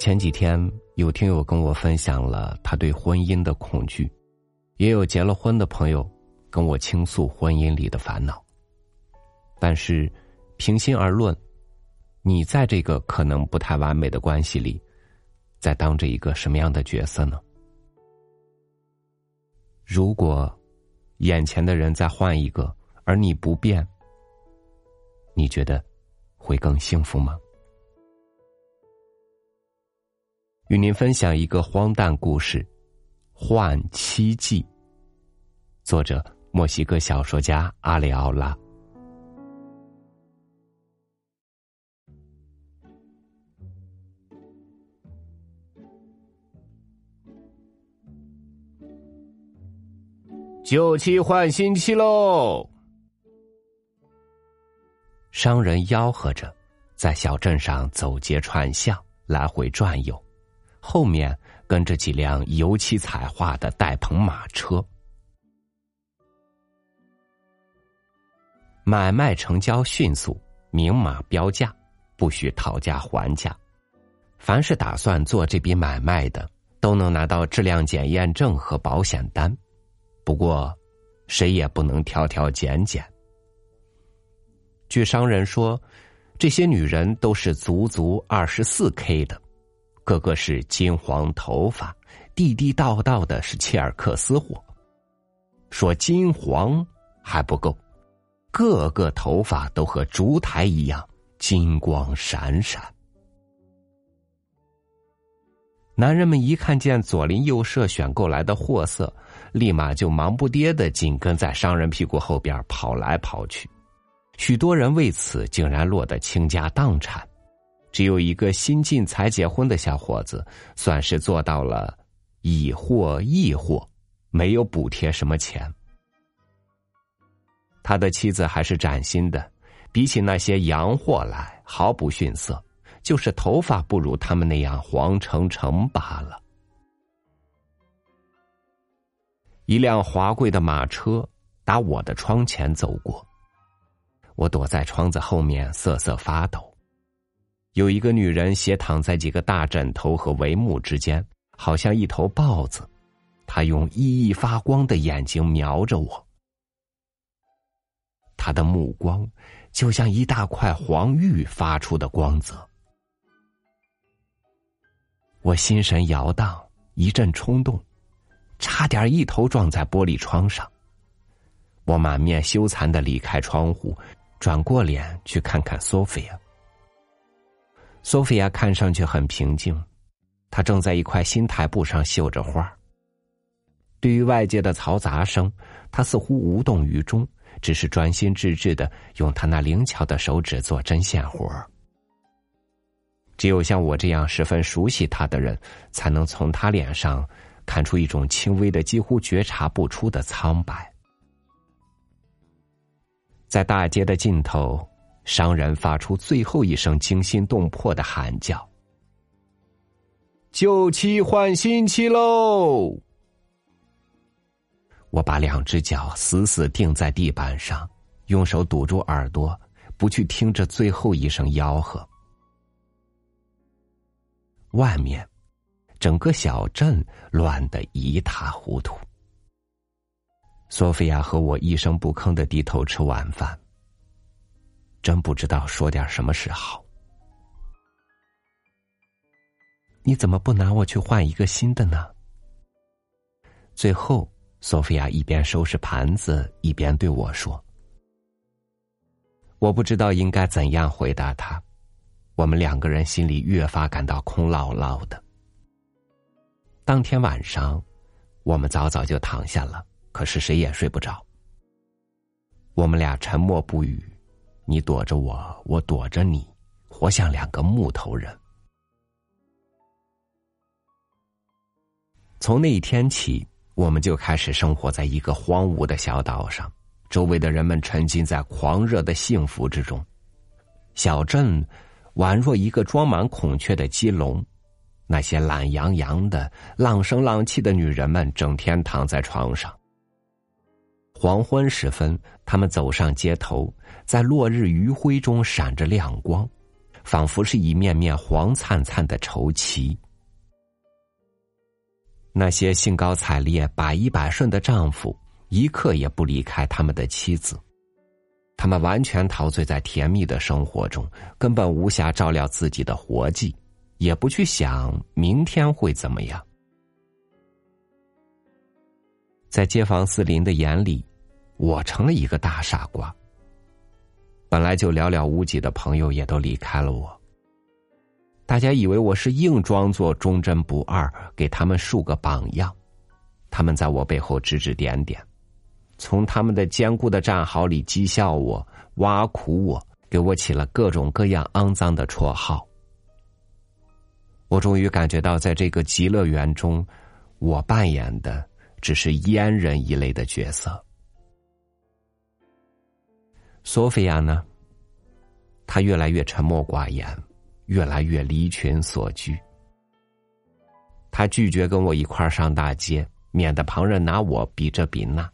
前几天有听友跟我分享了他对婚姻的恐惧，也有结了婚的朋友跟我倾诉婚姻里的烦恼。但是，平心而论，你在这个可能不太完美的关系里，在当着一个什么样的角色呢？如果眼前的人再换一个，而你不变，你觉得会更幸福吗？与您分享一个荒诞故事，《换妻记》。作者：墨西哥小说家阿里奥拉。旧妻换新妻喽！商人吆喝着，在小镇上走街串巷，来回转悠。后面跟着几辆油漆彩画的带棚马车，买卖成交迅速，明码标价，不许讨价还价。凡是打算做这笔买卖的，都能拿到质量检验证和保险单。不过，谁也不能挑挑拣拣。据商人说，这些女人都是足足二十四 K 的。个个是金黄头发，地地道道的是切尔克斯货。说金黄还不够，个个头发都和烛台一样金光闪闪。男人们一看见左邻右舍选购来的货色，立马就忙不迭的紧跟在商人屁股后边跑来跑去，许多人为此竟然落得倾家荡产。只有一个新晋才结婚的小伙子，算是做到了以货易货，没有补贴什么钱。他的妻子还是崭新的，比起那些洋货来毫不逊色，就是头发不如他们那样黄澄澄罢了。一辆华贵的马车打我的窗前走过，我躲在窗子后面瑟瑟发抖。有一个女人斜躺在几个大枕头和帷幕之间，好像一头豹子。她用熠熠发光的眼睛瞄着我，她的目光就像一大块黄玉发出的光泽。我心神摇荡，一阵冲动，差点一头撞在玻璃窗上。我满面羞惭的离开窗户，转过脸去看看索菲亚。索菲亚看上去很平静，她正在一块新台布上绣着花。对于外界的嘈杂声，她似乎无动于衷，只是专心致志的用她那灵巧的手指做针线活只有像我这样十分熟悉她的人，才能从她脸上看出一种轻微的、几乎觉察不出的苍白。在大街的尽头。商人发出最后一声惊心动魄的喊叫：“旧妻换新妻喽！”我把两只脚死死钉在地板上，用手堵住耳朵，不去听这最后一声吆喝。外面，整个小镇乱得一塌糊涂。索菲亚和我一声不吭的低头吃晚饭。真不知道说点什么是好。你怎么不拿我去换一个新的呢？最后，索菲亚一边收拾盘子，一边对我说：“我不知道应该怎样回答他。”我们两个人心里越发感到空落落的。当天晚上，我们早早就躺下了，可是谁也睡不着。我们俩沉默不语。你躲着我，我躲着你，活像两个木头人。从那一天起，我们就开始生活在一个荒芜的小岛上，周围的人们沉浸在狂热的幸福之中。小镇宛若一个装满孔雀的鸡笼，那些懒洋洋的、浪声浪气的女人们整天躺在床上。黄昏时分，他们走上街头，在落日余晖中闪着亮光，仿佛是一面面黄灿灿的绸旗。那些兴高采烈、百依百顺的丈夫，一刻也不离开他们的妻子。他们完全陶醉在甜蜜的生活中，根本无暇照料自己的活计，也不去想明天会怎么样。在街坊四邻的眼里，我成了一个大傻瓜。本来就寥寥无几的朋友也都离开了我。大家以为我是硬装作忠贞不二，给他们树个榜样。他们在我背后指指点点，从他们的坚固的战壕里讥笑我、挖苦我，给我起了各种各样肮脏的绰号。我终于感觉到，在这个极乐园中，我扮演的只是阉人一类的角色。索菲亚呢？她越来越沉默寡言。越来越离群所居，他拒绝跟我一块儿上大街，免得旁人拿我比这比那。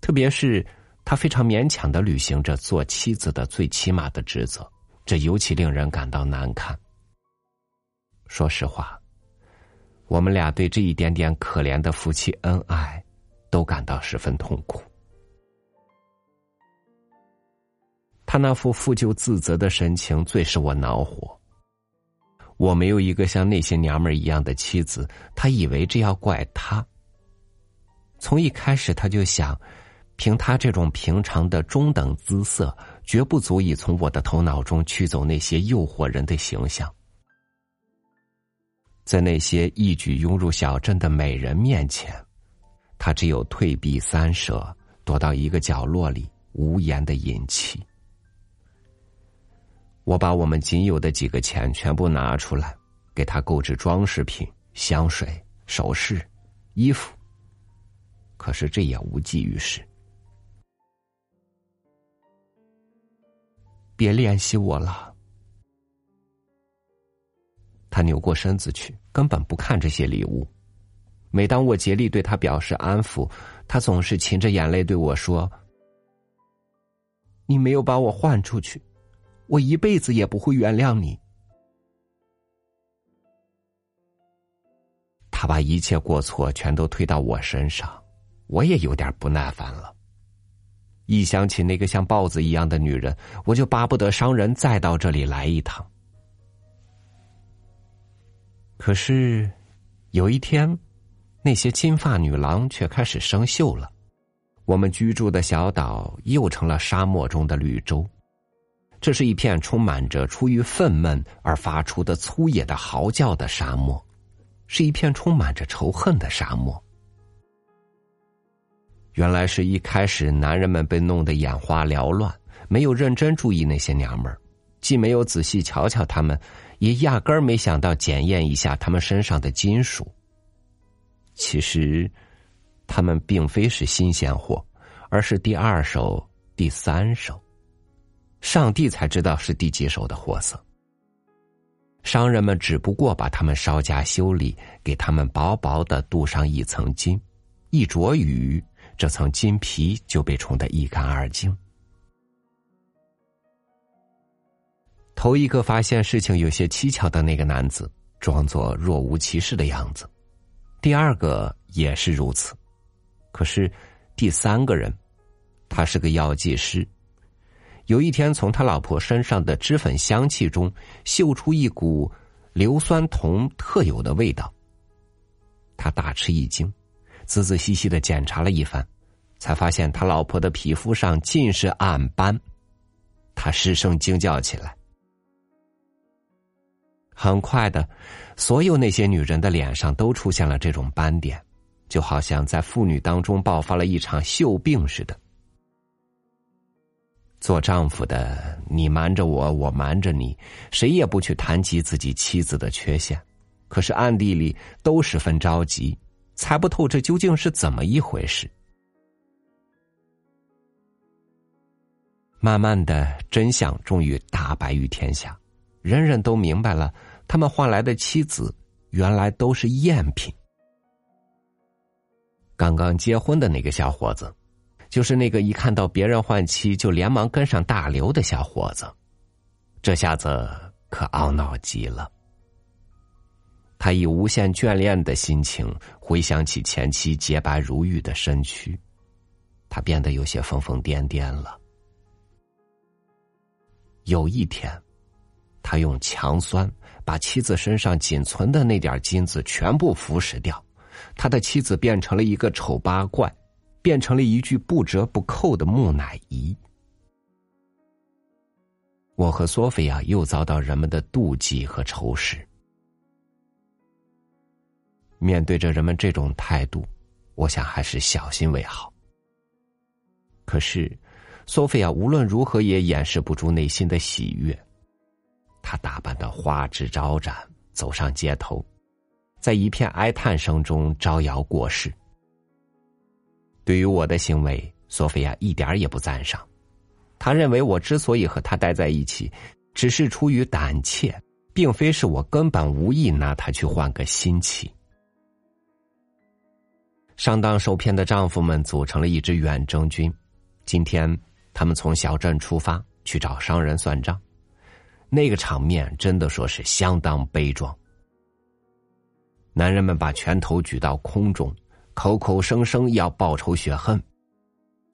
特别是他非常勉强的履行着做妻子的最起码的职责，这尤其令人感到难堪。说实话，我们俩对这一点点可怜的夫妻恩爱，都感到十分痛苦。他那副负疚自责的神情最使我恼火。我没有一个像那些娘们儿一样的妻子，他以为这要怪他。从一开始他就想，凭他这种平常的中等姿色，绝不足以从我的头脑中驱走那些诱惑人的形象。在那些一举拥入小镇的美人面前，他只有退避三舍，躲到一个角落里，无言的隐气。我把我们仅有的几个钱全部拿出来，给他购置装饰品、香水、首饰、衣服。可是这也无济于事。别联系我了。他扭过身子去，根本不看这些礼物。每当我竭力对他表示安抚，他总是噙着眼泪对我说：“你没有把我换出去。”我一辈子也不会原谅你。他把一切过错全都推到我身上，我也有点不耐烦了。一想起那个像豹子一样的女人，我就巴不得商人再到这里来一趟。可是，有一天，那些金发女郎却开始生锈了，我们居住的小岛又成了沙漠中的绿洲。这是一片充满着出于愤懑而发出的粗野的嚎叫的沙漠，是一片充满着仇恨的沙漠。原来是一开始男人们被弄得眼花缭乱，没有认真注意那些娘们儿，既没有仔细瞧瞧他们，也压根儿没想到检验一下他们身上的金属。其实，他们并非是新鲜货，而是第二手、第三手。上帝才知道是第几手的货色。商人们只不过把它们稍加修理，给他们薄薄的镀上一层金，一着雨，这层金皮就被冲得一干二净。头一个发现事情有些蹊跷的那个男子，装作若无其事的样子；第二个也是如此，可是第三个人，他是个药剂师。有一天，从他老婆身上的脂粉香气中嗅出一股硫酸铜特有的味道。他大吃一惊，仔仔细细的检查了一番，才发现他老婆的皮肤上尽是暗斑。他失声惊叫起来。很快的，所有那些女人的脸上都出现了这种斑点，就好像在妇女当中爆发了一场锈病似的。做丈夫的，你瞒着我，我瞒着你，谁也不去谈及自己妻子的缺陷，可是暗地里都十分着急，猜不透这究竟是怎么一回事。慢慢的，真相终于大白于天下，人人都明白了，他们换来的妻子原来都是赝品。刚刚结婚的那个小伙子。就是那个一看到别人换妻就连忙跟上大流的小伙子，这下子可懊恼极了。他以无限眷恋的心情回想起前妻洁白如玉的身躯，他变得有些疯疯癫癫了。有一天，他用强酸把妻子身上仅存的那点金子全部腐蚀掉，他的妻子变成了一个丑八怪，变成了一具不折不扣的木乃伊。我和索菲亚又遭到人们的妒忌和仇视。面对着人们这种态度，我想还是小心为好。可是，索菲亚无论如何也掩饰不住内心的喜悦。她打扮的花枝招展，走上街头，在一片哀叹声中招摇过市。对于我的行为，索菲亚一点也不赞赏。她认为我之所以和他待在一起，只是出于胆怯，并非是我根本无意拿他去换个新妻。上当受骗的丈夫们组成了一支远征军。今天，他们从小镇出发去找商人算账，那个场面真的说是相当悲壮。男人们把拳头举到空中，口口声声要报仇雪恨；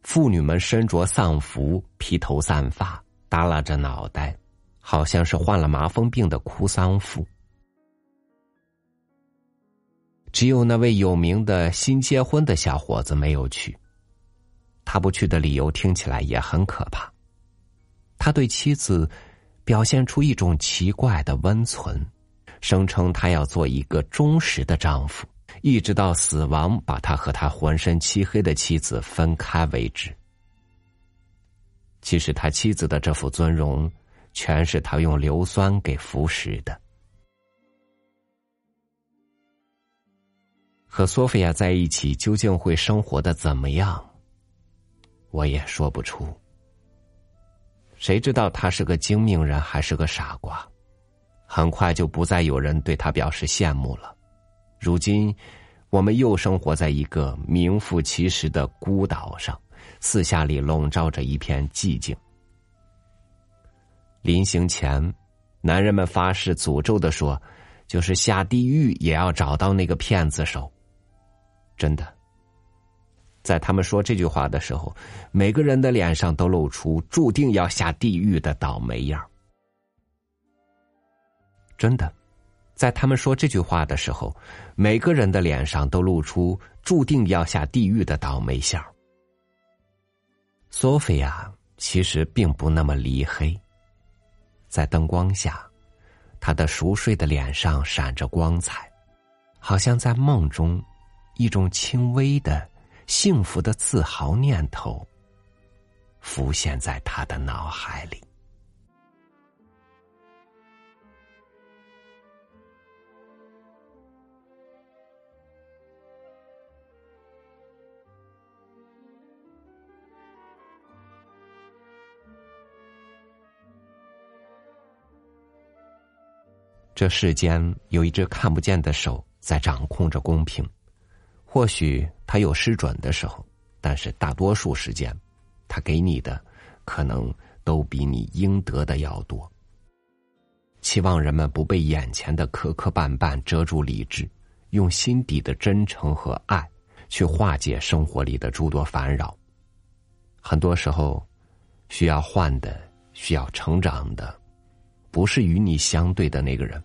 妇女们身着丧服，披头散发，耷拉着脑袋，好像是患了麻风病的哭丧妇。只有那位有名的新结婚的小伙子没有去。他不去的理由听起来也很可怕。他对妻子表现出一种奇怪的温存，声称他要做一个忠实的丈夫，一直到死亡把他和他浑身漆黑的妻子分开为止。其实他妻子的这副尊容，全是他用硫酸给腐蚀的。和索菲亚在一起究竟会生活的怎么样？我也说不出。谁知道他是个精明人还是个傻瓜？很快就不再有人对他表示羡慕了。如今，我们又生活在一个名副其实的孤岛上，四下里笼罩着一片寂静。临行前，男人们发誓诅咒的说：“就是下地狱也要找到那个骗子手。”真的，在他们说这句话的时候，每个人的脸上都露出注定要下地狱的倒霉样真的，在他们说这句话的时候，每个人的脸上都露出注定要下地狱的倒霉相索菲亚其实并不那么离黑，在灯光下，她的熟睡的脸上闪着光彩，好像在梦中。一种轻微的、幸福的自豪念头浮现在他的脑海里。这世间有一只看不见的手在掌控着公平。或许他有失准的时候，但是大多数时间，他给你的可能都比你应得的要多。期望人们不被眼前的磕磕绊绊遮住理智，用心底的真诚和爱去化解生活里的诸多烦扰。很多时候，需要换的、需要成长的，不是与你相对的那个人，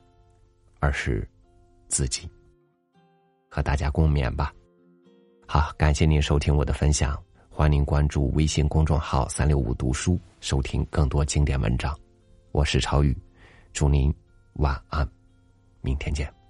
而是自己。和大家共勉吧。好，感谢您收听我的分享，欢迎您关注微信公众号“三六五读书”，收听更多经典文章。我是超宇，祝您晚安，明天见。